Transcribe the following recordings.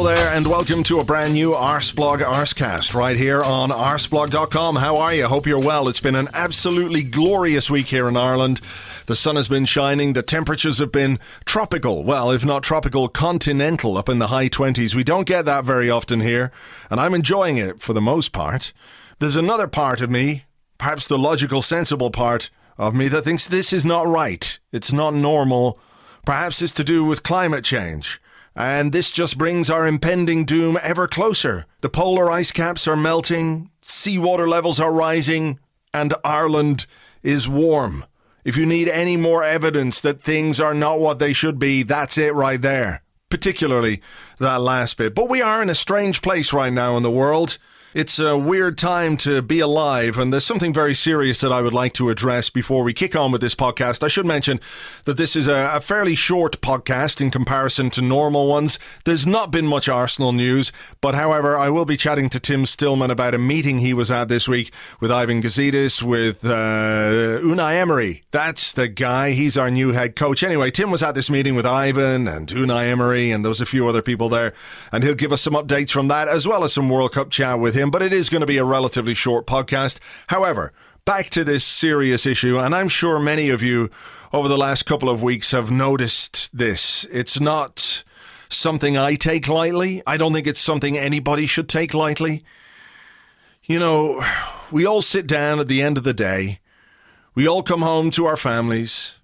Hello there, and welcome to a brand new Arseblog Arsecast right here on arseblog.com. How are you? Hope you're well. It's been an absolutely glorious week here in Ireland. The sun has been shining, the temperatures have been tropical. Well, if not tropical, continental up in the high 20s. We don't get that very often here, and I'm enjoying it for the most part. There's another part of me, perhaps the logical, sensible part of me, that thinks this is not right. It's not normal. Perhaps it's to do with climate change. And this just brings our impending doom ever closer. The polar ice caps are melting, seawater levels are rising, and Ireland is warm. If you need any more evidence that things are not what they should be, that's it right there. Particularly that last bit. But we are in a strange place right now in the world. It's a weird time to be alive, and there's something very serious that I would like to address before we kick on with this podcast. I should mention that this is a, a, fairly short podcast in comparison to normal ones. There's not been much Arsenal news, but however, I will be chatting to Tim Stillman about a meeting he was at this week with Ivan Gazidis, with uh, Unai Emery. That's the guy. He's our new head coach. Anyway, Tim was at this meeting with Ivan and Unai Emery, and there was a few other people there, and he'll give us some updates from that as well as some World Cup chat with him him, but it is going to be a relatively short podcast. However, back to this serious issue, and I'm sure many of you over the last couple of weeks have noticed this. It's not something I take lightly. I don't think it's something anybody should take lightly. You know, we all sit down at the end of the day, we all come home to our families,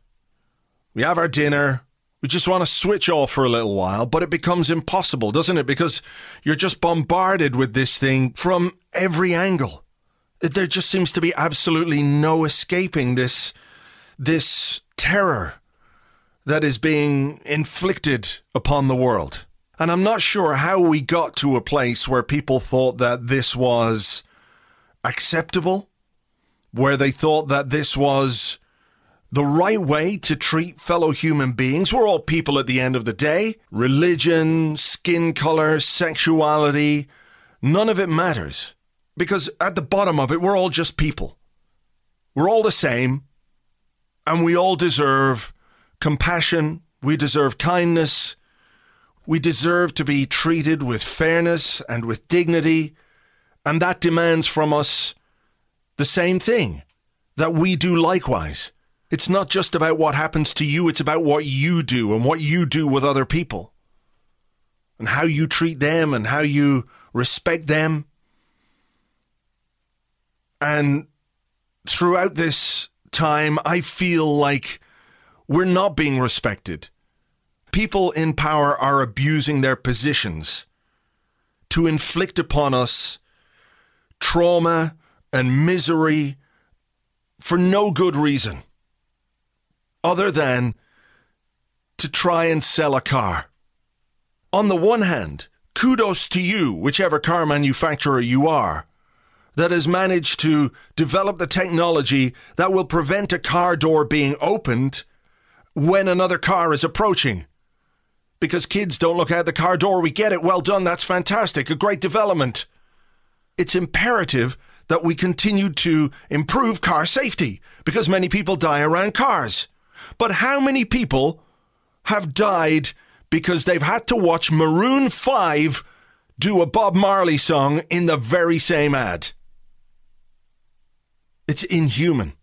we have our dinner, we just want to switch off for a little while, but it becomes impossible, doesn't it? Because you're just bombarded with this thing from every angle. There just seems to be absolutely no escaping this this terror that is being inflicted upon the world. And I'm not sure how we got to a place where people thought that this was acceptable, where they thought that this was the right way to treat fellow human beings. We're all people at the end of the day. Religion, skin color, sexuality, none of it matters. Because at the bottom of it, we're all just people. We're all the same. And we all deserve compassion. We deserve kindness. We deserve to be treated with fairness and with dignity. And that demands from us the same thing that we do likewise. It's not just about what happens to you, it's about what you do and what you do with other people. And how you treat them and how you respect them. And throughout this time, I feel like we're not being respected. People in power are abusing their positions to inflict upon us trauma and misery for no good reason other than to try and sell a car. On the one hand, kudos to you, whichever car manufacturer you are, that has managed to develop the technology that will prevent a car door being opened when another car is approaching. Because kids don't look out the car door, we get it. Well done, that's fantastic, a great development. It's imperative that we continue to improve car safety because many people die around cars. But how many people have died because they've had to watch Maroon 5 do a Bob Marley song in the very same ad? It's inhuman.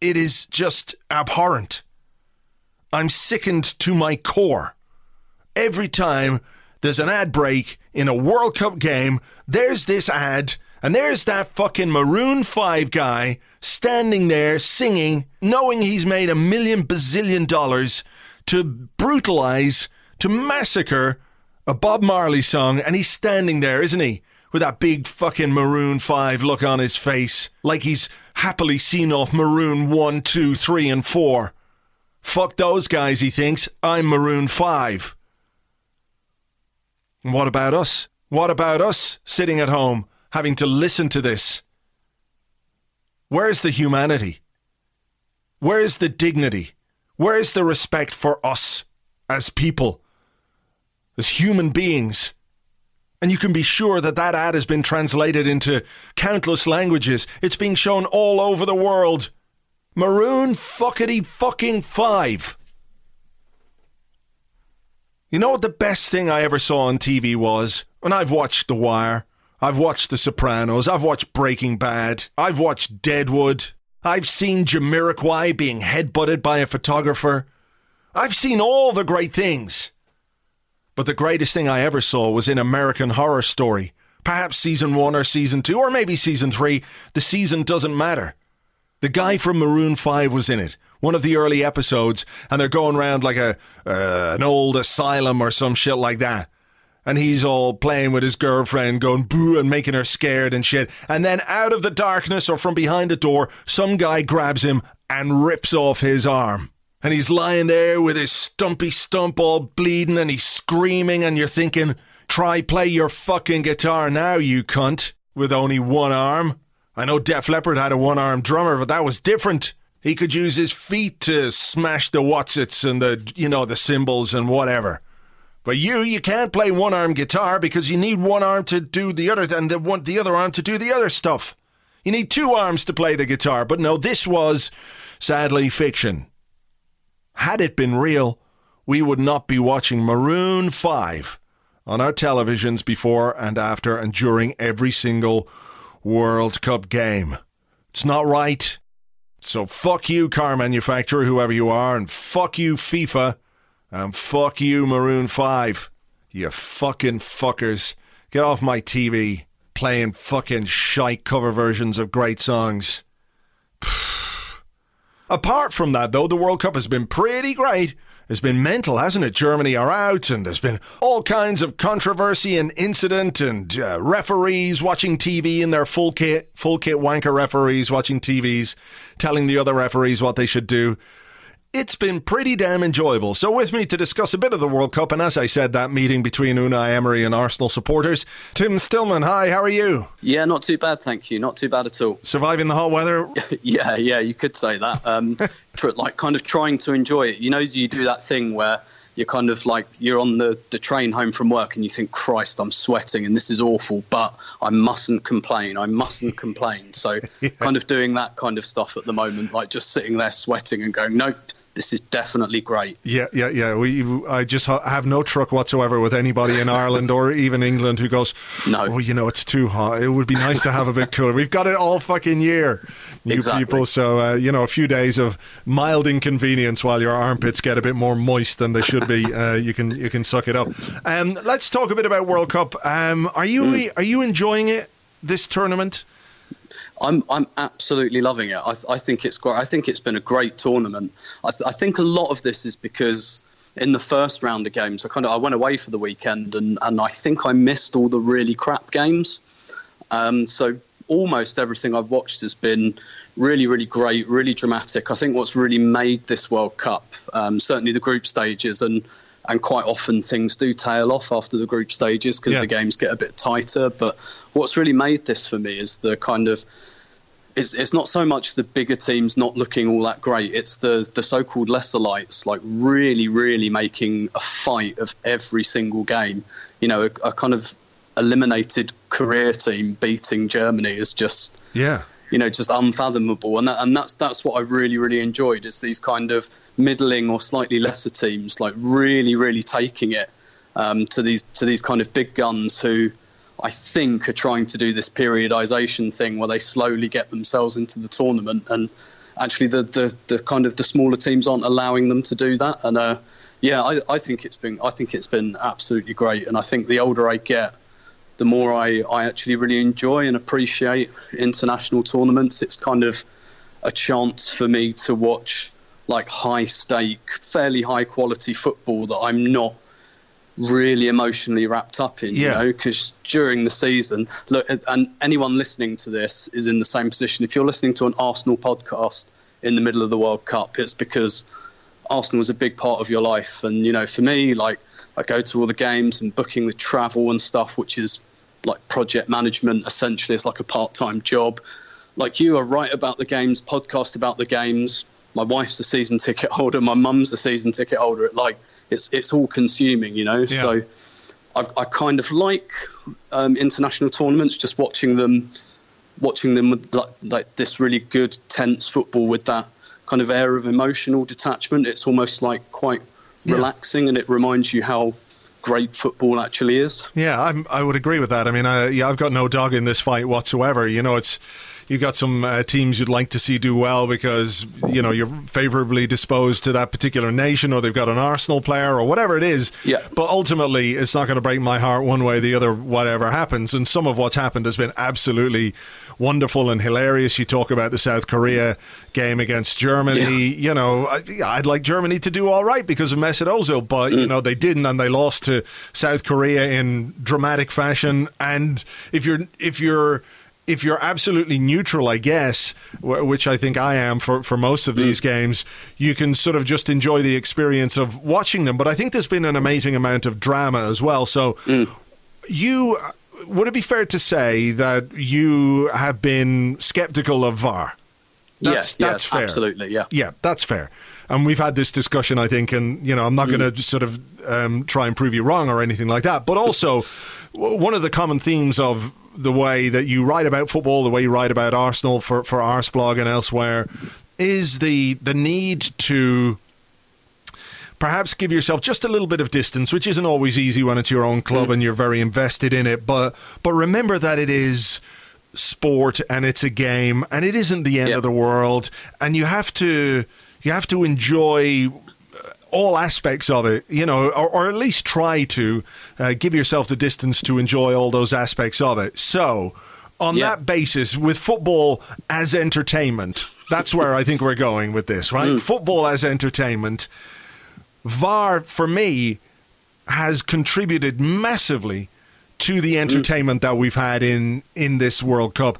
It is just abhorrent. I'm sickened to my core every time there's an ad break in a World Cup game, there's this ad, and there's that fucking Maroon 5 guy standing there singing, knowing he's made a million bazillion dollars to brutalize, to massacre a Bob Marley song, and he's standing there, isn't he? With that big fucking Maroon 5 look on his face, like he's happily seen off Maroon 1, 2, 3, and 4. Fuck those guys, he thinks. I'm Maroon 5. And what about us? What about us sitting at home having to listen to this? Where's the humanity? Where's the dignity? Where's the respect for us as people, as human beings? And you can be sure that that ad has been translated into countless languages. It's being shown all over the world. Maroon fuckety fucking five. You know what the best thing I ever saw on TV was? When I've watched The Wire, I've watched The Sopranos, I've watched Breaking Bad, I've watched Deadwood, I've seen Jamiroquai being headbutted by a photographer. I've seen all the great things. But the greatest thing I ever saw was in American Horror Story. Perhaps season one or season two, or maybe season three. The season doesn't matter. The guy from Maroon 5 was in it, one of the early episodes, and they're going around like a uh, an old asylum or some shit like that. And he's all playing with his girlfriend, going boo and making her scared and shit. And then out of the darkness or from behind a door, some guy grabs him and rips off his arm. And he's lying there with his stumpy stump all bleeding and he's screaming, and you're thinking, try play your fucking guitar now, you cunt, with only one arm. I know Def Leppard had a one armed drummer, but that was different. He could use his feet to smash the whatsits and the, you know, the cymbals and whatever. But you, you can't play one arm guitar because you need one arm to do the other, and the, one, the other arm to do the other stuff. You need two arms to play the guitar. But no, this was, sadly, fiction. Had it been real, we would not be watching Maroon 5 on our televisions before and after and during every single World Cup game. It's not right. So fuck you, car manufacturer, whoever you are, and fuck you, FIFA, and fuck you, Maroon 5. You fucking fuckers. Get off my TV playing fucking shite cover versions of great songs. Apart from that, though, the World Cup has been pretty great. It's been mental, hasn't it? Germany are out, and there's been all kinds of controversy and incident, and uh, referees watching TV in their full kit, full kit wanker referees watching TVs, telling the other referees what they should do. It's been pretty damn enjoyable. So, with me to discuss a bit of the World Cup, and as I said, that meeting between Unai Emery and Arsenal supporters, Tim Stillman. Hi, how are you? Yeah, not too bad, thank you. Not too bad at all. Surviving the hot weather? yeah, yeah, you could say that. Um, tr- like, kind of trying to enjoy it. You know, you do that thing where you're kind of like you're on the, the train home from work and you think christ i'm sweating and this is awful but i mustn't complain i mustn't complain so yeah. kind of doing that kind of stuff at the moment like just sitting there sweating and going nope this is definitely great. Yeah, yeah, yeah. We, I just ha- have no truck whatsoever with anybody in Ireland or even England who goes, no, oh, you know, it's too hot. It would be nice to have a bit cooler. We've got it all fucking year, you exactly. people. So uh, you know, a few days of mild inconvenience while your armpits get a bit more moist than they should be. Uh, you can you can suck it up. Um, let's talk a bit about World Cup. Um, are you mm. are you enjoying it? This tournament? I'm I'm absolutely loving it. I, I think it's great. I think it's been a great tournament. I, th- I think a lot of this is because in the first round of games, I kind of I went away for the weekend and and I think I missed all the really crap games. Um, so almost everything I've watched has been really, really great, really dramatic. I think what's really made this World Cup, um, certainly the group stages, and and quite often things do tail off after the group stages because yeah. the games get a bit tighter. But what's really made this for me is the kind of it's, it's not so much the bigger teams not looking all that great. It's the the so-called lesser lights like really, really making a fight of every single game. You know, a, a kind of eliminated Korea team beating Germany is just yeah you know just unfathomable. And that, and that's that's what I've really really enjoyed is these kind of middling or slightly lesser teams like really really taking it um, to these to these kind of big guns who I think are trying to do this periodization thing where they slowly get themselves into the tournament. And actually the the, the kind of the smaller teams aren't allowing them to do that. And uh, Yeah, I, I think it's been I think it's been absolutely great, and I think the older I get, the more I, I actually really enjoy and appreciate international tournaments. It's kind of a chance for me to watch like high stake, fairly high quality football that I'm not really emotionally wrapped up in, yeah. you know, because during the season, look, and anyone listening to this is in the same position. If you're listening to an Arsenal podcast in the middle of the World Cup, it's because Arsenal was a big part of your life. And, you know, for me, like, I go to all the games and booking the travel and stuff, which is like project management essentially. It's like a part time job. Like you are right about the games, podcast about the games. My wife's a season ticket holder. My mum's a season ticket holder. It like it's it's all consuming, you know. Yeah. So I, I, kind of like um, international tournaments, just watching them, watching them with like, like this really good tense football with that kind of air of emotional detachment. It's almost like quite yeah. relaxing, and it reminds you how great football actually is. Yeah, I'm, i would agree with that. I mean, I, yeah, I've got no dog in this fight whatsoever. You know, it's you've got some uh, teams you'd like to see do well because you know you're favourably disposed to that particular nation, or they've got an Arsenal player, or whatever it is. Yeah. But ultimately, it's not going to break my heart one way or the other. Whatever happens, and some of what's happened has been absolutely wonderful and hilarious. You talk about the South Korea game against Germany. Yeah. You know, I, would like Germany to do all right because of Mesut Ozil, but mm. you know they didn't, and they lost to South Korea in dramatic fashion. And if you're if you're if you're absolutely neutral, I guess, which I think I am for, for most of these mm. games, you can sort of just enjoy the experience of watching them. But I think there's been an amazing amount of drama as well. So mm. you would it be fair to say that you have been skeptical of VAR? That's, yes, that's yes, fair. Absolutely, yeah. Yeah, that's fair. And we've had this discussion, I think, and you know, I'm not mm. going to sort of um, try and prove you wrong or anything like that. But also, one of the common themes of the way that you write about football, the way you write about Arsenal for for Arseblog and elsewhere, is the the need to perhaps give yourself just a little bit of distance, which isn't always easy when it's your own club mm. and you're very invested in it. But but remember that it is sport and it's a game and it isn't the end yep. of the world and you have to you have to enjoy all aspects of it, you know, or, or at least try to uh, give yourself the distance to enjoy all those aspects of it. So, on yeah. that basis, with football as entertainment, that's where I think we're going with this, right? Mm. Football as entertainment. VAR, for me, has contributed massively to the mm. entertainment that we've had in, in this World Cup.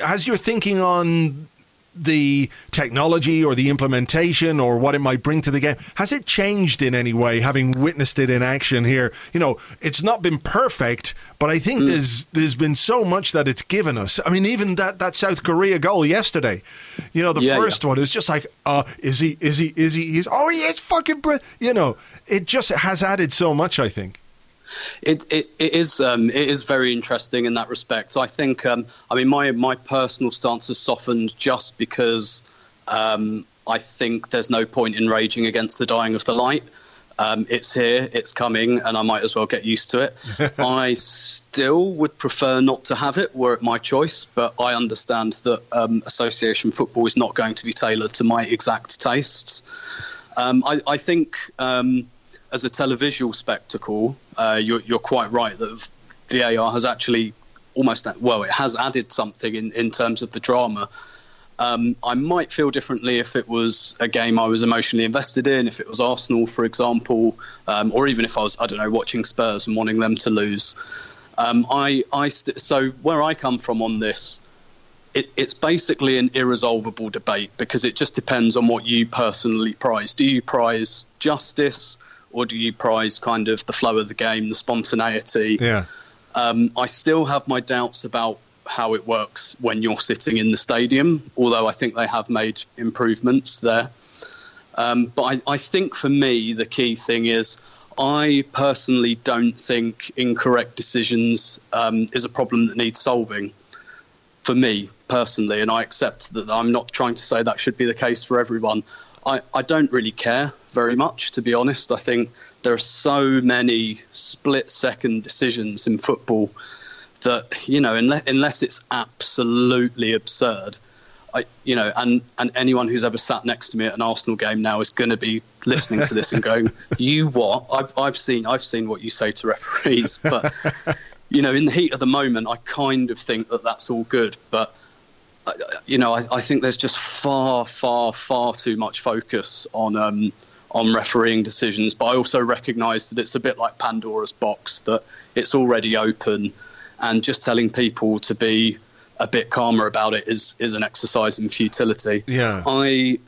Has your thinking on the technology or the implementation or what it might bring to the game has it changed in any way having witnessed it in action here you know it's not been perfect but i think mm. there's there's been so much that it's given us i mean even that that south korea goal yesterday you know the yeah, first yeah. one is just like uh is he is he is he is oh he is fucking br-. you know it just has added so much i think it, it, it is um, it is very interesting in that respect. I think um, I mean my my personal stance has softened just because um, I think there's no point in raging against the dying of the light. Um, it's here, it's coming, and I might as well get used to it. I still would prefer not to have it were it my choice, but I understand that um, association football is not going to be tailored to my exact tastes. Um, I, I, think as a televisual spectacle, uh, you're, you're, quite right that VAR has actually almost well, it has added something in, in terms of the drama. Um, I might feel differently if it was a game I was emotionally invested in, if it was Arsenal, for example, um, or even if I was, I don't know, watching Spurs and wanting them to lose. Um, I, I st- so where I come from on this, it, it's basically an irresolvable debate because it just depends on what you personally prize. Do you prize justice? Or do you prize kind of the flow of the game, the spontaneity? Yeah. Um, I still have my doubts about how it works when you're sitting in the stadium, although I think they have made improvements there. Um, but I, I think for me, the key thing is I personally don't think incorrect decisions um, is a problem that needs solving. For me personally, and I accept that I'm not trying to say that should be the case for everyone. I, I don't really care very much, to be honest. I think there are so many split second decisions in football that, you know, unless, unless it's absolutely absurd, I, you know, and, and anyone who's ever sat next to me at an Arsenal game now is going to be listening to this and going, "You what? I've, I've seen I've seen what you say to referees." But you know, in the heat of the moment, I kind of think that that's all good. But you know, I, I think there's just far, far, far too much focus on um, on refereeing decisions. But I also recognise that it's a bit like Pandora's box that it's already open, and just telling people to be a bit calmer about it is is an exercise in futility. Yeah. I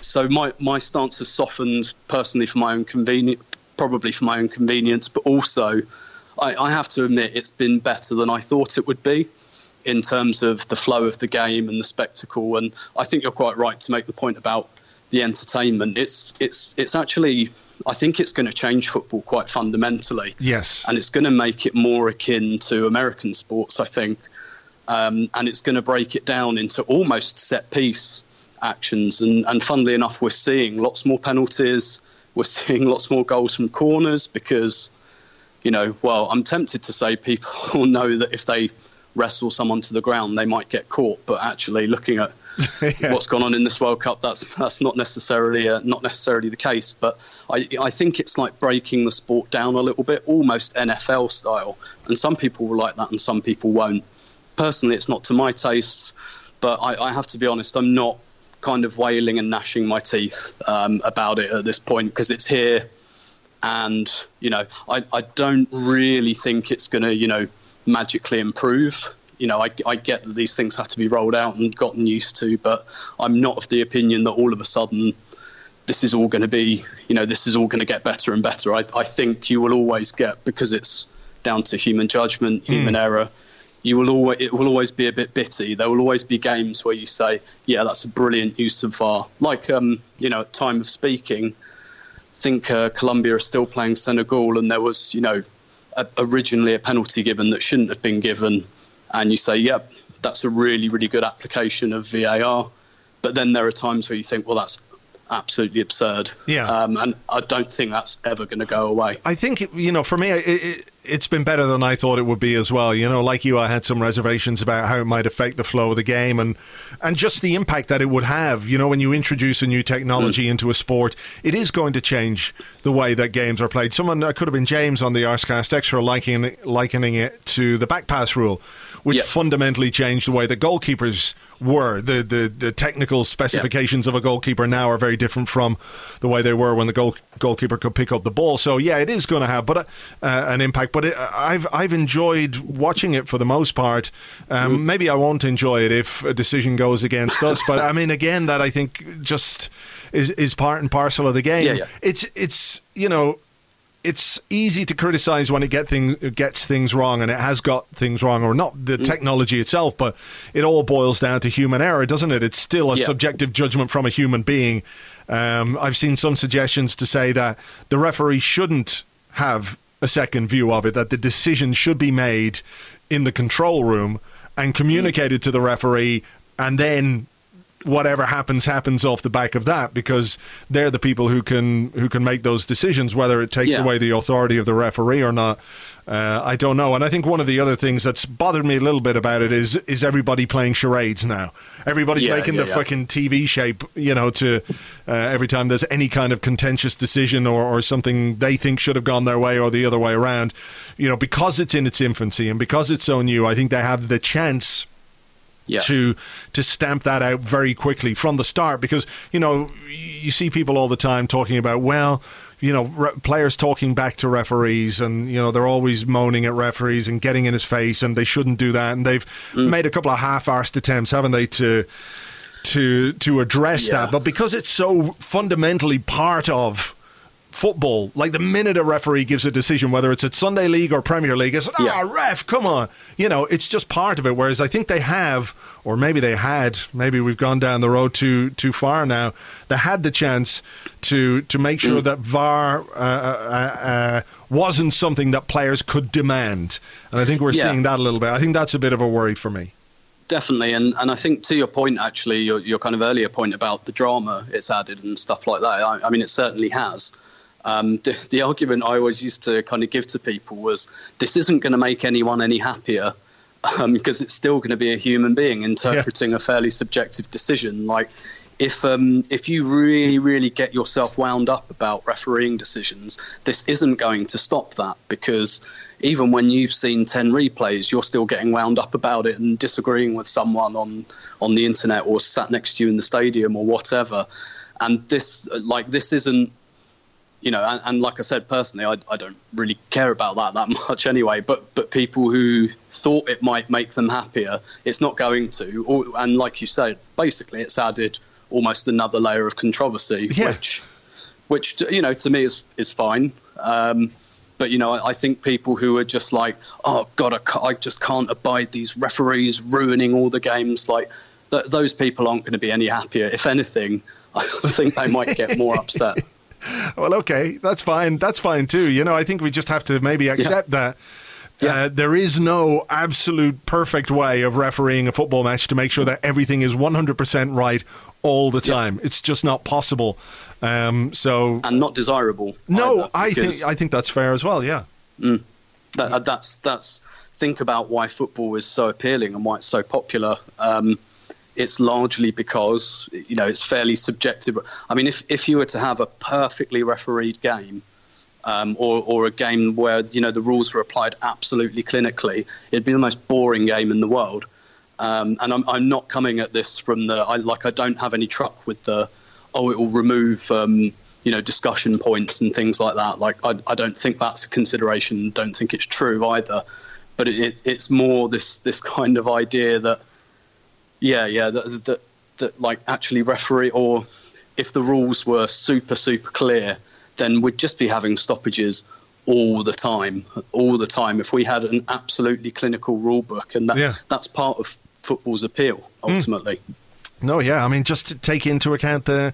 so my my stance has softened personally for my own convenience, probably for my own convenience, but also I, I have to admit it's been better than I thought it would be in terms of the flow of the game and the spectacle. And I think you're quite right to make the point about the entertainment. It's it's it's actually I think it's going to change football quite fundamentally. Yes, and it's going to make it more akin to American sports. I think um, and it's going to break it down into almost set piece actions. And, and funnily enough, we're seeing lots more penalties. We're seeing lots more goals from corners because, you know, well, I'm tempted to say people know that if they wrestle someone to the ground, they might get caught. But actually, looking at yeah. what's gone on in this World Cup, that's that's not necessarily uh, not necessarily the case. But I I think it's like breaking the sport down a little bit, almost NFL style. And some people will like that, and some people won't personally, it's not to my taste, but I, I have to be honest, I'm not kind of wailing and gnashing my teeth um, about it at this point because it's here. And, you know, I, I don't really think it's going to, you know, magically improve. You know, I, I get that these things have to be rolled out and gotten used to, but I'm not of the opinion that all of a sudden this is all going to be, you know, this is all going to get better and better. I, I think you will always get, because it's down to human judgment, human mm. error, you will always it will always be a bit bitty. There will always be games where you say, "Yeah, that's a brilliant use of VAR." Like um, you know, at time of speaking, I think uh, Colombia are still playing Senegal, and there was you know a, originally a penalty given that shouldn't have been given, and you say, "Yep, that's a really really good application of VAR." But then there are times where you think, "Well, that's absolutely absurd. Yeah. Um, and I don't think that's ever going to go away. I think, you know, for me, it, it, it's been better than I thought it would be as well. You know, like you, I had some reservations about how it might affect the flow of the game and and just the impact that it would have. You know, when you introduce a new technology mm. into a sport, it is going to change the way that games are played. Someone uh, could have been James on the Arsecast Extra likening likening it to the back pass rule which yep. fundamentally changed the way the goalkeepers were. The, the, the technical specifications yep. of a goalkeeper now are very different from the way they were when the goal, goalkeeper could pick up the ball. So yeah, it is going to have but uh, an impact. But it, I've I've enjoyed watching it for the most part. Um, mm. Maybe I won't enjoy it if a decision goes against us. But I mean, again, that I think just is is part and parcel of the game. Yeah, yeah. It's it's you know it's easy to criticize when it get thing, gets things wrong, and it has got things wrong, or not the mm. technology itself, but it all boils down to human error, doesn't it? It's still a yeah. subjective judgment from a human being. Um, I've seen some suggestions to say that the referee shouldn't have a second view of it, that the decision should be made in the control room and communicated mm. to the referee, and then whatever happens happens off the back of that because they're the people who can who can make those decisions whether it takes yeah. away the authority of the referee or not. Uh, I don't know. And I think one of the other things that's bothered me a little bit about it is is everybody playing charades now. Everybody's yeah, making yeah, the fucking TV shape you know to uh, every time there's any kind of contentious decision or, or something they think should have gone their way or the other way around. You know because it's in its infancy and because it's so new I think they have the chance yeah. to to stamp that out very quickly from the start because you know you see people all the time talking about well you know re- players talking back to referees and you know they're always moaning at referees and getting in his face and they shouldn't do that and they've mm. made a couple of half-arsed attempts haven't they to to to address yeah. that but because it's so fundamentally part of football. Like the minute a referee gives a decision, whether it's at Sunday League or Premier League, it's ah, yeah. ref, come on. You know, it's just part of it. Whereas I think they have, or maybe they had, maybe we've gone down the road too too far now. They had the chance to to make sure mm. that VAR uh, uh, uh, wasn't something that players could demand, and I think we're yeah. seeing that a little bit. I think that's a bit of a worry for me. Definitely, and, and I think to your point, actually, your, your kind of earlier point about the drama it's added and stuff like that. I, I mean, it certainly has. Um, the, the, argument I always used to kind of give to people was this isn't going to make anyone any happier. because um, it's still going to be a human being interpreting yeah. a fairly subjective decision. Like if um, if you really really get yourself wound up about refereeing decisions, this isn't going to stop that because even when you've seen ten replays, you're still getting wound up about it and disagreeing with someone on on the internet or sat next to you in the stadium or whatever. And this like this isn't you know, and, and, like I said, personally, I, I, don't really care about that that much anyway. But but people who thought it might make them happier, it's not going to. Or, and like you said, basically, it's added almost another layer of controversy, yeah. which which you know to me is is fine. Um, but you know, I, I, think people who are just like, oh God, I, I, just can't abide these referees ruining all the games. Like those people aren't going to be any happier. If anything, I think they might get more upset. well, okay, that's fine. That's fine too. You know, I think we just have to maybe accept yeah. that. Yeah. Uh, there is no absolute perfect way of refereeing a football match to make sure that everything is 100% right all the time. Yeah. It's just not possible. Um, so and not desirable. No, either, I think I think that's fair as well. Yeah. Mm, that, that's that's think about why football is so appealing and why it's so popular. Um, it's largely because you know it's fairly subjective. I mean, if if you were to have a perfectly refereed game, um, or or a game where you know the rules were applied absolutely clinically, it'd be the most boring game in the world. Um, and I'm I'm not coming at this from the I like I don't have any truck with the oh it will remove um, you know discussion points and things like that. Like I I don't think that's a consideration. Don't think it's true either. But it, it, it's more this this kind of idea that yeah, yeah, that, that, like actually referee or if the rules were super super clear, then we'd just be having stoppages all the time, all the time. If we had an absolutely clinical rule book, and that, yeah. that's part of football's appeal hmm. ultimately. Mm. No, yeah, I mean, just to take into account the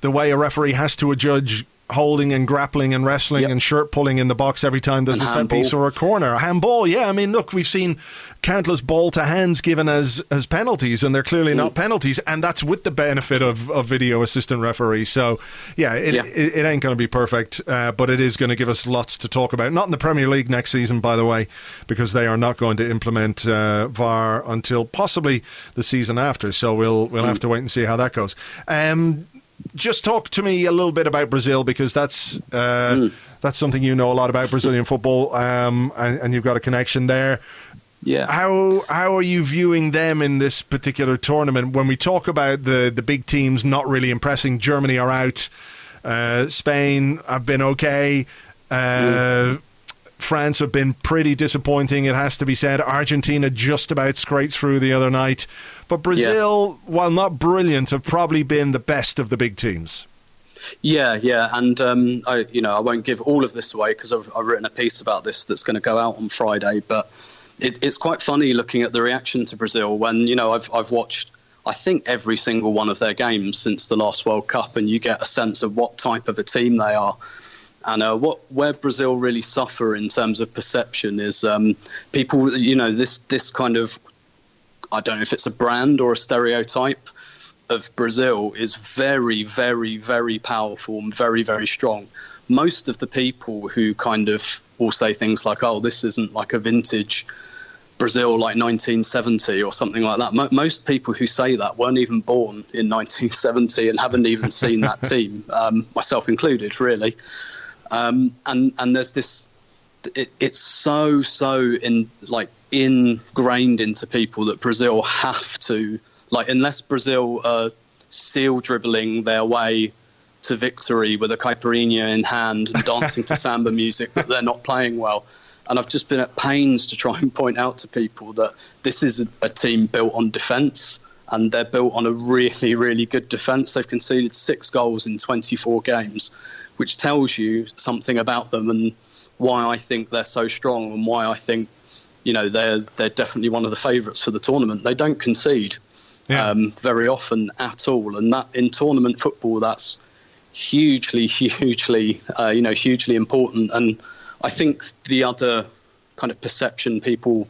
the way a referee has to adjudge holding and grappling and wrestling yep. and shirt pulling in the box every time there's and a set piece or a corner. A handball, yeah. I mean, look, we've seen countless ball to hands given as as penalties, and they're clearly mm. not penalties, and that's with the benefit of, of video assistant referee. So, yeah, it, yeah. it, it, ain't going to be perfect, uh, but it is going to give us lots to talk about. Not in the Premier League next season, by the way, because they are not going to implement uh, VAR until possibly the season after. So we'll we'll mm. have to wait and see how that goes. Um, just talk to me a little bit about Brazil because that's uh, mm. that's something you know a lot about Brazilian football, um, and, and, you've got a connection there. Yeah. How how are you viewing them in this particular tournament? When we talk about the the big teams not really impressing, Germany are out. Uh, Spain have been okay. Uh, mm. France have been pretty disappointing, it has to be said. Argentina just about scraped through the other night. But Brazil, yeah. while not brilliant, have probably been the best of the big teams. Yeah, yeah, and um, I, you know, I won't give all of this away because I've, I've, written a piece about this that's going to go out on Friday. But it, it's quite funny looking at the reaction to Brazil when you know I've I've watched I think every single one of their games since the last World Cup, and you get a sense of what type of a team they are. And uh, what where Brazil really suffer in terms of perception is um, people, you know, this this kind of I don't know if it's a brand or a stereotype of Brazil is very, very, very powerful and very, very strong. Most of the people who kind of will say things like, "Oh, this isn't like a vintage." Brazil like 1970 or something like that. Mo- most people who say that weren't even born in 1970 and haven't even seen that team, um, myself included, really. Um, and and there's this. It, it's so so in like ingrained into people that Brazil have to like unless Brazil are seal dribbling their way to victory with a caipirinha in hand and dancing to samba music that they're not playing well. And I've just been at pains to try and point out to people that this is a, a team built on defence and they're built on a really, really good defence. They've conceded six goals in 24 games, which tells you something about them and why I think they're so strong and why I think you know they're they're definitely one of the favourites for the tournament. They don't concede yeah. um, very often at all, and that in tournament football that's hugely, hugely, uh, you know, hugely important. And I think the other kind of perception people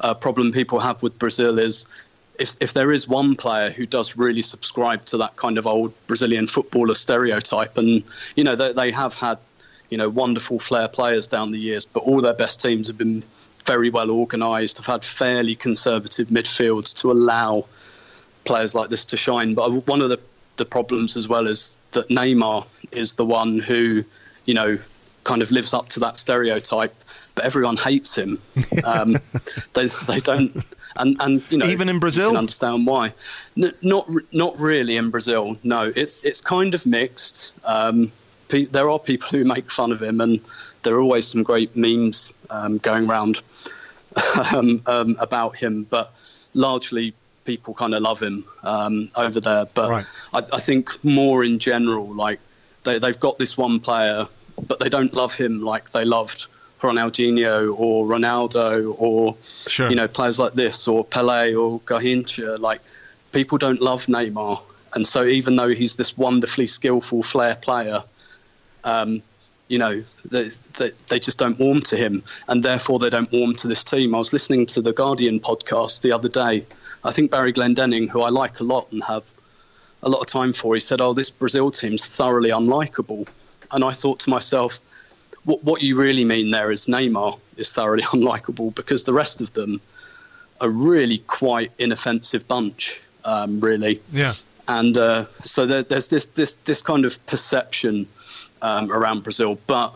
uh, problem people have with Brazil is if, if there is one player who does really subscribe to that kind of old Brazilian footballer stereotype, and you know they, they have had you know wonderful flair players down the years, but all their best teams have been very well organised, have had fairly conservative midfields to allow players like this to shine. But one of the, the problems as well is that Neymar is the one who, you know, kind of lives up to that stereotype, but everyone hates him. Um, they, they don't. And, and you know even in Brazil, you can understand why. N- not not really in Brazil. No, it's it's kind of mixed. Um, pe- there are people who make fun of him, and there are always some great memes um, going around um, um, about him. But largely, people kind of love him um, over there. But right. I, I, think more in general, like they, they've got this one player, but they don't love him like they loved Ronaldinho or Ronaldo or sure. you know players like this or Pele or Garrincha. Like people don't love Neymar, and so even though he's this wonderfully skillful flair player, um, you know they, they, they just don't warm to him, and therefore they don't warm to this team. I was listening to the Guardian podcast the other day. I think Barry Glendenning, who I like a lot and have a lot of time for, he said, "Oh, this Brazil team's thoroughly unlikable," and I thought to myself what, what you really mean there is Neymar is thoroughly unlikable because the rest of them are really quite inoffensive bunch, um, really. Yeah. And uh, so there, there's this this this kind of perception um, around Brazil, but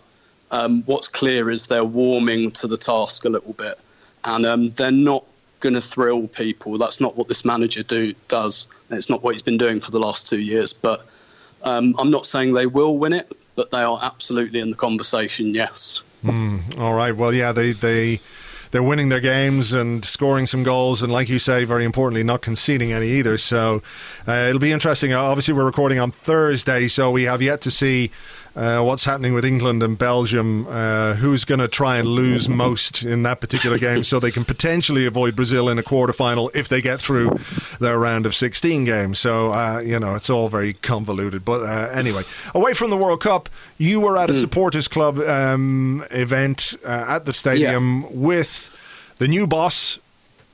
um, what's clear is they're warming to the task a little bit, and um, they're not going to thrill people. That's not what this manager do does. It's not what he's been doing for the last two years. But um, I'm not saying they will win it, but they are absolutely in the conversation. Yes. Mm, all right. Well, yeah, they they they're winning their games and scoring some goals, and like you say, very importantly, not conceding any either. So uh, it'll be interesting. Obviously, we're recording on Thursday, so we have yet to see uh, what's happening with England and Belgium, uh, who's going to try and lose most in that particular game so they can potentially avoid Brazil in a quarterfinal if they get through their round of 16 games. So, uh, you know, it's all very convoluted. But uh, anyway, away from the World Cup, you were at a mm. supporters club um, event uh, at the stadium yeah. with the new boss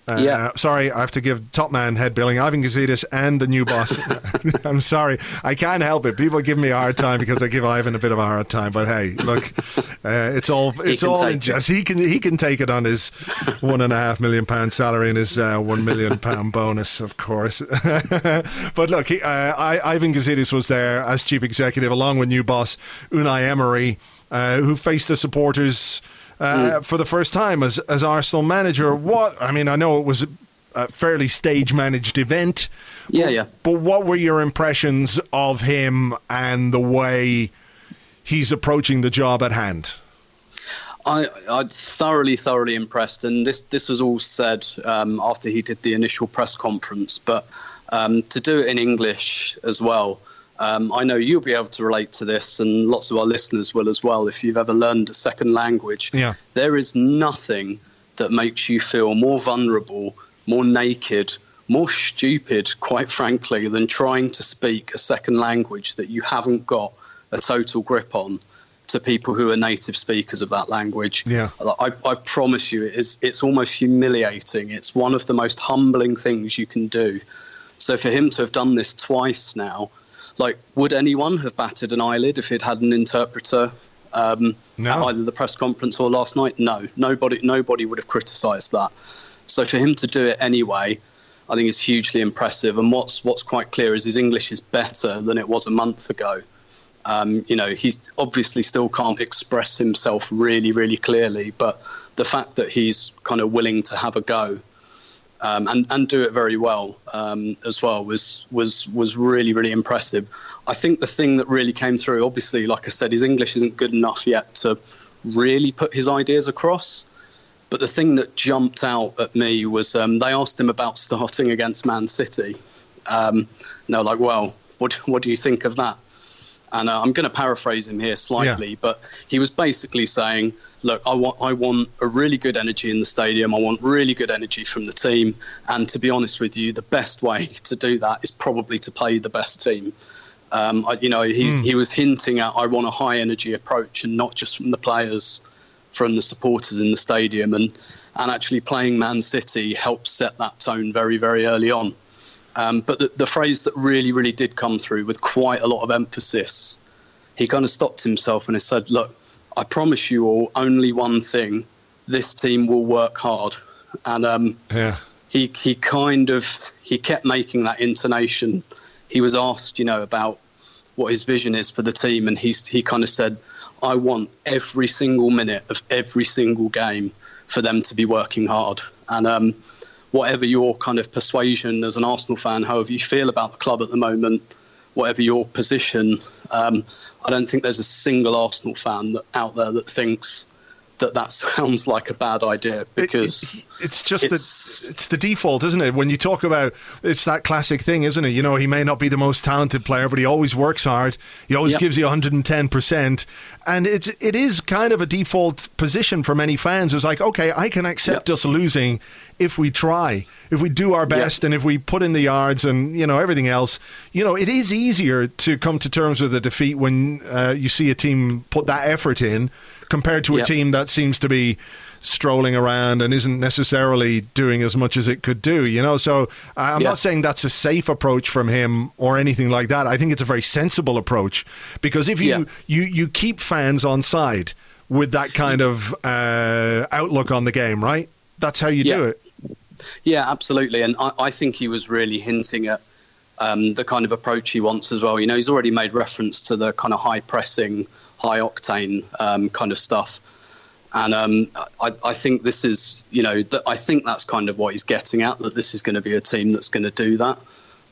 uh, yeah. Sorry, I have to give top man head billing, Ivan Gazidis, and the new boss. I'm sorry. I can't help it. People give me a hard time because I give Ivan a bit of a hard time. But hey, look, uh, it's all it's all in jest. He can he can take it on his one and a half million pound salary and his uh, one million pound bonus, of course. but look, he, uh, I, Ivan Gazidis was there as chief executive along with new boss Unai Emery, uh, who faced the supporters uh, mm. for the first time as as Arsenal manager. What I mean, I know it was a fairly stage managed event. Yeah, yeah. But what were your impressions of him and the way he's approaching the job at hand? I, I thoroughly, thoroughly impressed, and this this was all said um, after he did the initial press conference. But um, to do it in English as well, um, I know you'll be able to relate to this, and lots of our listeners will as well. If you've ever learned a second language, yeah. there is nothing that makes you feel more vulnerable, more naked, more stupid, quite frankly, than trying to speak a second language that you haven't got a total grip on to people who are native speakers of that language. Yeah. I, I promise you, it is, it's almost humiliating. It's one of the most humbling things you can do. So for him to have done this twice now, like, would anyone have batted an eyelid if he'd had an interpreter um, no. at either the press conference or last night? No, nobody, nobody would have criticised that. So for him to do it anyway, I think is hugely impressive. And what's what's quite clear is his English is better than it was a month ago. Um, you know, he's obviously still can't express himself really, really clearly, but the fact that he's kind of willing to have a go um, and and do it very well um, as well was was was really really impressive. I think the thing that really came through, obviously, like I said, his English isn't good enough yet to really put his ideas across. But the thing that jumped out at me was um, they asked him about starting against Man City. Um, they're like, well, what what do you think of that? And uh, I'm going to paraphrase him here slightly, yeah. but he was basically saying, "Look, I want I want a really good energy in the stadium. I want really good energy from the team. And to be honest with you, the best way to do that is probably to play the best team." Um, I, you know, he mm. he was hinting at, "I want a high energy approach, and not just from the players, from the supporters in the stadium." And and actually playing Man City helped set that tone very very early on. Um, but the, the phrase that really, really did come through with quite a lot of emphasis, he kind of stopped himself and he said, Look, I promise you all only one thing this team will work hard. And um, yeah. he he kind of he kept making that intonation. He was asked, you know, about what his vision is for the team, and he's he kind of said, "I want every single minute of every single game for them to be working hard." And um, whatever your kind of persuasion as an Arsenal fan, however you feel about the club at the moment, whatever your position, um, I don't think there's a single Arsenal fan that, out there that thinks that that sounds like a bad idea because it, it, it's just it's, the it's the default, isn't it? When you talk about it's that classic thing, isn't it? You know, he may not be the most talented player, but he always works hard. He always yep. gives you 110 percent, and it's it is kind of a default position for many fans. It's like, okay, I can accept yep. us losing if we try if we do our best and if we put in the yards and you know everything else, you know it is easier to come to terms with a defeat when uh, you see a team put that effort in compared to a team that seems to be strolling around and isn't necessarily doing as much as it could do, you know. So I'm not saying that's a safe approach from him or anything like that. I think it's a very sensible approach because if you yeah. you you keep fans on side with that kind of uh, outlook on the game, right? That's how you yeah. do it. Yeah, absolutely. And I, I think he was really hinting at um, the kind of approach he wants as well. You know, he's already made reference to the kind of high pressing high octane um, kind of stuff. And um, I, I, think this is, you know, th- I think that's kind of what he's getting at that this is going to be a team that's going to do that,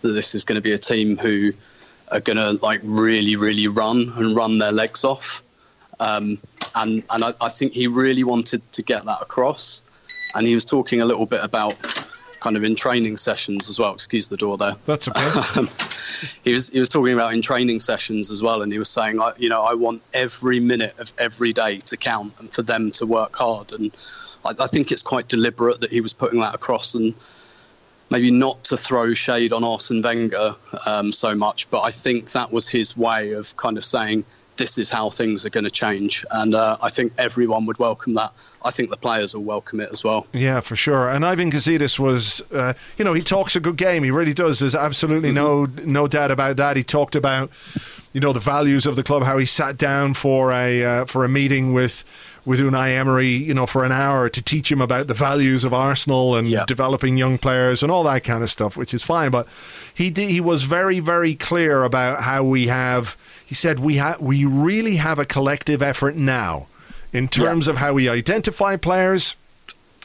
that this is going to be a team who are going to like really, really run and run their legs off. Um, and and I, I think he really wanted to get that across. And he was talking a little bit about kind of in training sessions as well. Excuse the door there. That's okay. Um, he was he was talking about in training sessions as well, and he was saying, I, you know, I want every minute of every day to count and for them to work hard. And I, I think it's quite deliberate that he was putting that across and maybe not to throw shade on Arsene Wenger um, so much, but I think that was his way of kind of saying this is how things are going to change. And uh, I think everyone would welcome that. I think the players will welcome it as well. Yeah, for sure. And Ivan Gazidis was, uh, you know, he talks a good game. He really does. There's absolutely mm-hmm. no no doubt about that. He talked about, you know, the values of the club. How he sat down for a uh, for a meeting with with Unai Emery, you know, for an hour to teach him about the values of Arsenal and yeah. developing young players and all that kind of stuff, which is fine. But he did, he was very very clear about how we have he said we ha- we really have a collective effort now in terms yeah. of how we identify players,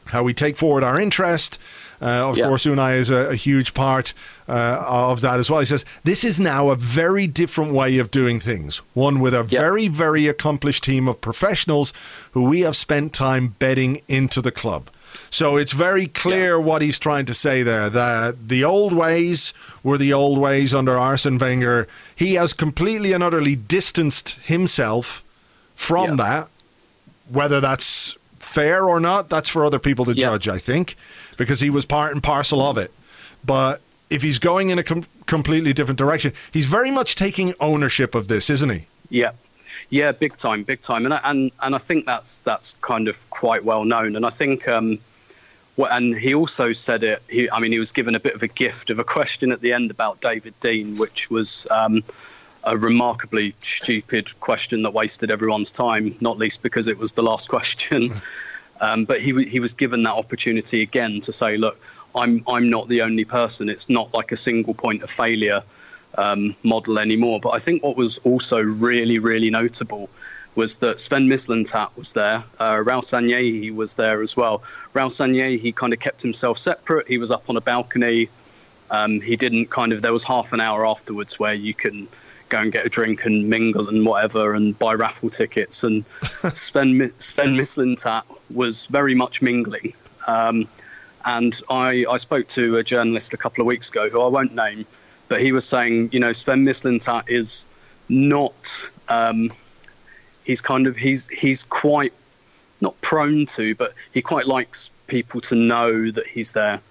how we take forward our interest. Uh, of yeah. course, Unai is a, a huge part uh, of that as well. He says this is now a very different way of doing things, one with a yeah. very, very accomplished team of professionals who we have spent time bedding into the club. So it's very clear yeah. what he's trying to say there. That the old ways were the old ways under Arsene Wenger. He has completely and utterly distanced himself from that. Whether that's fair or not, that's for other people to yeah. judge, I think, because he was part and parcel of it. But if he's going in a com- completely different direction, he's very much taking ownership of this, isn't he? Yeah. Yeah, big time, big time, and and and I think that's that's kind of quite well known. And I think um, well, and he also said it. He, I mean, he was given a bit of a gift of a question at the end about David Dean, which was um, a remarkably stupid question that wasted everyone's time, not least because it was the last question. um, but he he was given that opportunity again to say, look, I'm I'm not the only person. It's not like a single point of failure um, model anymore. But I think what was also really really notable was that Sven Mislintat was there. Uh, Raul Sanllehi was there as well. Raul Sanllehi, he kind of kept himself separate. He was up on a balcony. Um, he didn't kind of, there was half an hour afterwards where you can go and get a drink and mingle and whatever and buy raffle tickets. And Sven, Sven Mislintat was very much mingling. Um, and I, I spoke to a journalist a couple of weeks ago who I won't name, but he was saying, you know, Sven Mislintat is not. Um, he's kind of he's he's quite not prone to, but he quite likes people to know that he's there.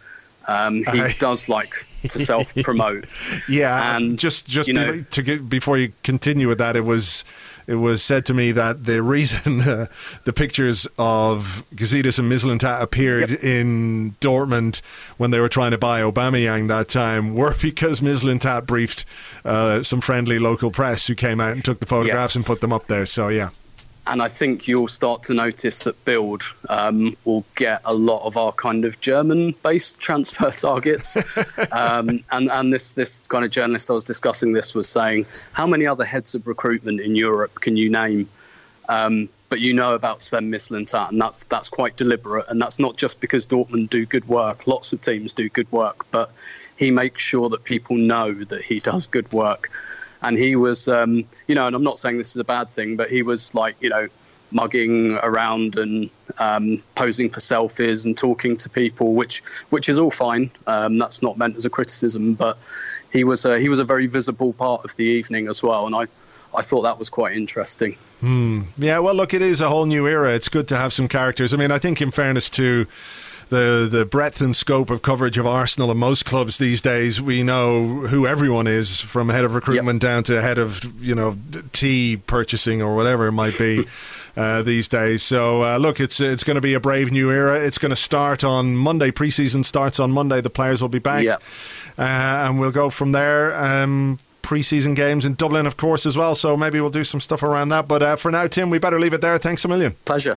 Um, he uh, does like to self promote. yeah, and just just you know, to get before you continue with that, it was it was said to me that the reason uh, the pictures of Gazidis and Mislintat appeared yep. in Dortmund when they were trying to buy Aubameyang that time were because Mislintat briefed uh, some friendly local press who came out and took the photographs yes. and put them up there. So yeah. And I think you'll start to notice that Bild um, will get a lot of our kind of German-based transfer targets. um, and and this this kind of journalist I was discussing this was saying, how many other heads of recruitment in Europe can you name? Um, but you know about Sven Mislintat, and that's that's quite deliberate, and that's not just because Dortmund do good work. Lots of teams do good work, but he makes sure that people know that he does good work and he was, um, you know, and I'm not saying this is a bad thing, but he was like, you know, mugging around and um, posing for selfies and talking to people, which which is all fine. Um, that's not meant as a criticism, but he was a, he was a very visible part of the evening as well, and I. I thought that was quite interesting. Hmm. Yeah, well, look, it is a whole new era. It's good to have some characters. I mean, I think, in fairness to the the breadth and scope of coverage of Arsenal and most clubs these days, we know who everyone is from head of recruitment yep. down to head of you know tea purchasing or whatever it might be. Uh, these days, so uh, look, it's it's going to be a brave new era. It's going to start on Monday. Preseason starts on Monday. The players will be back, uh, and we'll go from there. Um, preseason games in Dublin, of course, as well. So maybe we'll do some stuff around that. But uh, for now, Tim, we better leave it there. Thanks a million. Pleasure.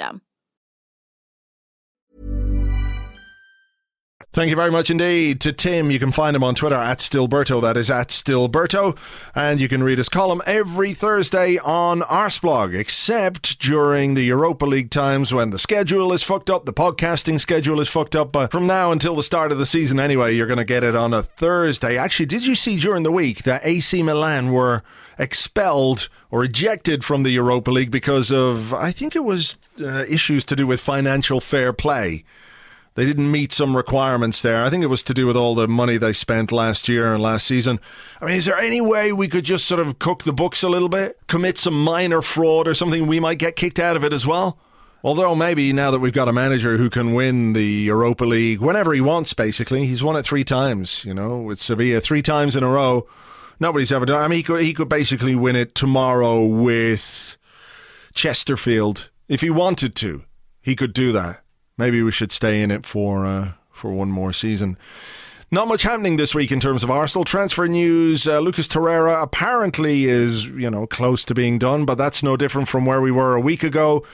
system. Thank you very much indeed to Tim. You can find him on Twitter at Stillberto. That is at Stillberto. And you can read his column every Thursday on Arseblog, except during the Europa League times when the schedule is fucked up, the podcasting schedule is fucked up. But from now until the start of the season, anyway, you're going to get it on a Thursday. Actually, did you see during the week that AC Milan were expelled or ejected from the Europa League because of, I think it was uh, issues to do with financial fair play? They didn't meet some requirements there. I think it was to do with all the money they spent last year and last season. I mean, is there any way we could just sort of cook the books a little bit, commit some minor fraud or something? We might get kicked out of it as well. Although maybe now that we've got a manager who can win the Europa League whenever he wants, basically, he's won it three times. You know, with Sevilla three times in a row. Nobody's ever done. I mean, he could he could basically win it tomorrow with Chesterfield if he wanted to. He could do that maybe we should stay in it for uh, for one more season. Not much happening this week in terms of Arsenal transfer news. Uh, Lucas Torreira apparently is, you know, close to being done, but that's no different from where we were a week ago.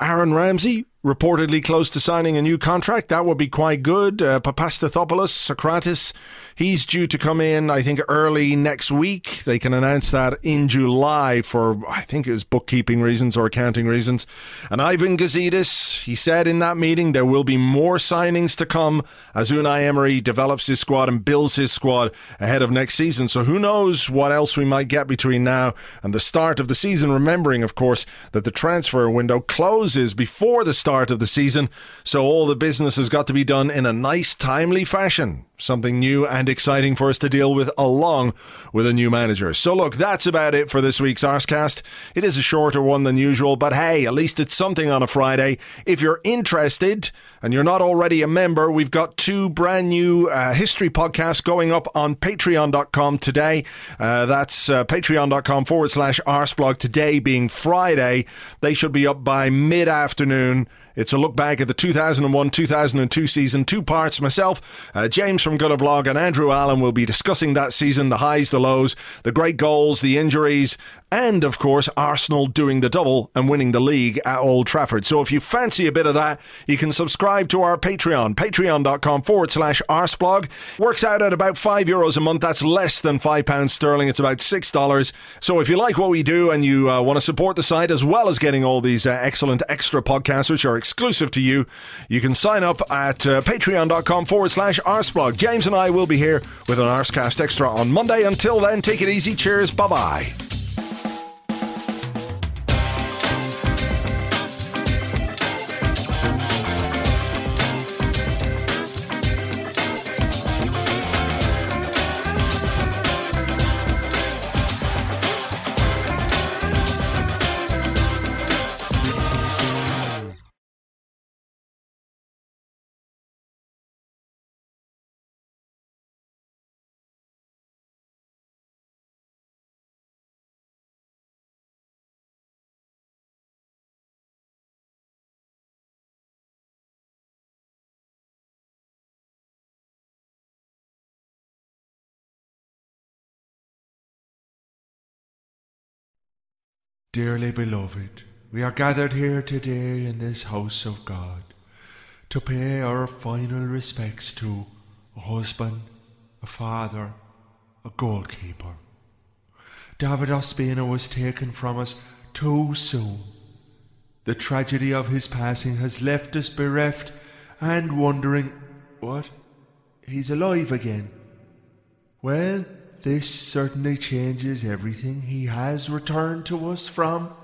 Aaron Ramsey reportedly close to signing a new contract. That would be quite good. Uh, Papastathopoulos, Sokratis, he's due to come in, I think, early next week. They can announce that in July for, I think it was bookkeeping reasons or accounting reasons. And Ivan Gazidis, he said in that meeting there will be more signings to come as Unai Emery develops his squad and builds his squad ahead of next season. So who knows what else we might get between now and the start of the season. Remembering, of course, that the transfer window closes before the start start of the season, so all the business has got to be done in a nice, timely fashion. Something new and exciting for us to deal with along with a new manager. So, look, that's about it for this week's Arsecast. It is a shorter one than usual, but hey, at least it's something on a Friday. If you're interested and you're not already a member, we've got two brand new uh, history podcasts going up on patreon.com today. Uh, that's uh, patreon.com forward slash arseblog today being Friday. They should be up by mid afternoon It's a look back at the 2001 2002 season, two parts. Myself, uh, James from Gunnerblog, and Andrew Allen will be discussing that season the highs, the lows, the great goals, the injuries, and of course, Arsenal doing the double and winning the league at Old Trafford. So if you fancy a bit of that, you can subscribe to our Patreon, patreon.com forward slash arseblog. Works out at about five euros a month. That's less than five pounds sterling. It's about six dollars. So if you like what we do and you uh, want to support the site as well as getting all these uh, excellent extra podcasts which are exclusive to you, you can sign up at uh, patreon.com forward slash arseblog. James and I will be here with an Arsecast Extra on Monday. Until then, take it easy. Cheers. Bye bye. Dearly beloved, we are gathered here today in this house of God to pay our final respects to a husband, a father, a goalkeeper. David Ospina was taken from us too soon. The tragedy of his passing has left us bereft and wondering, what? He's alive again. Well, this certainly changes everything. He has returned to us from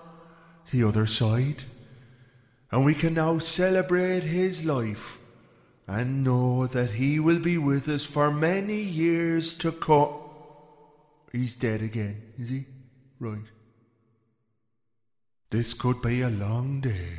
the other side. And we can now celebrate his life and know that he will be with us for many years to come. He's dead again, is he? Right. This could be a long day.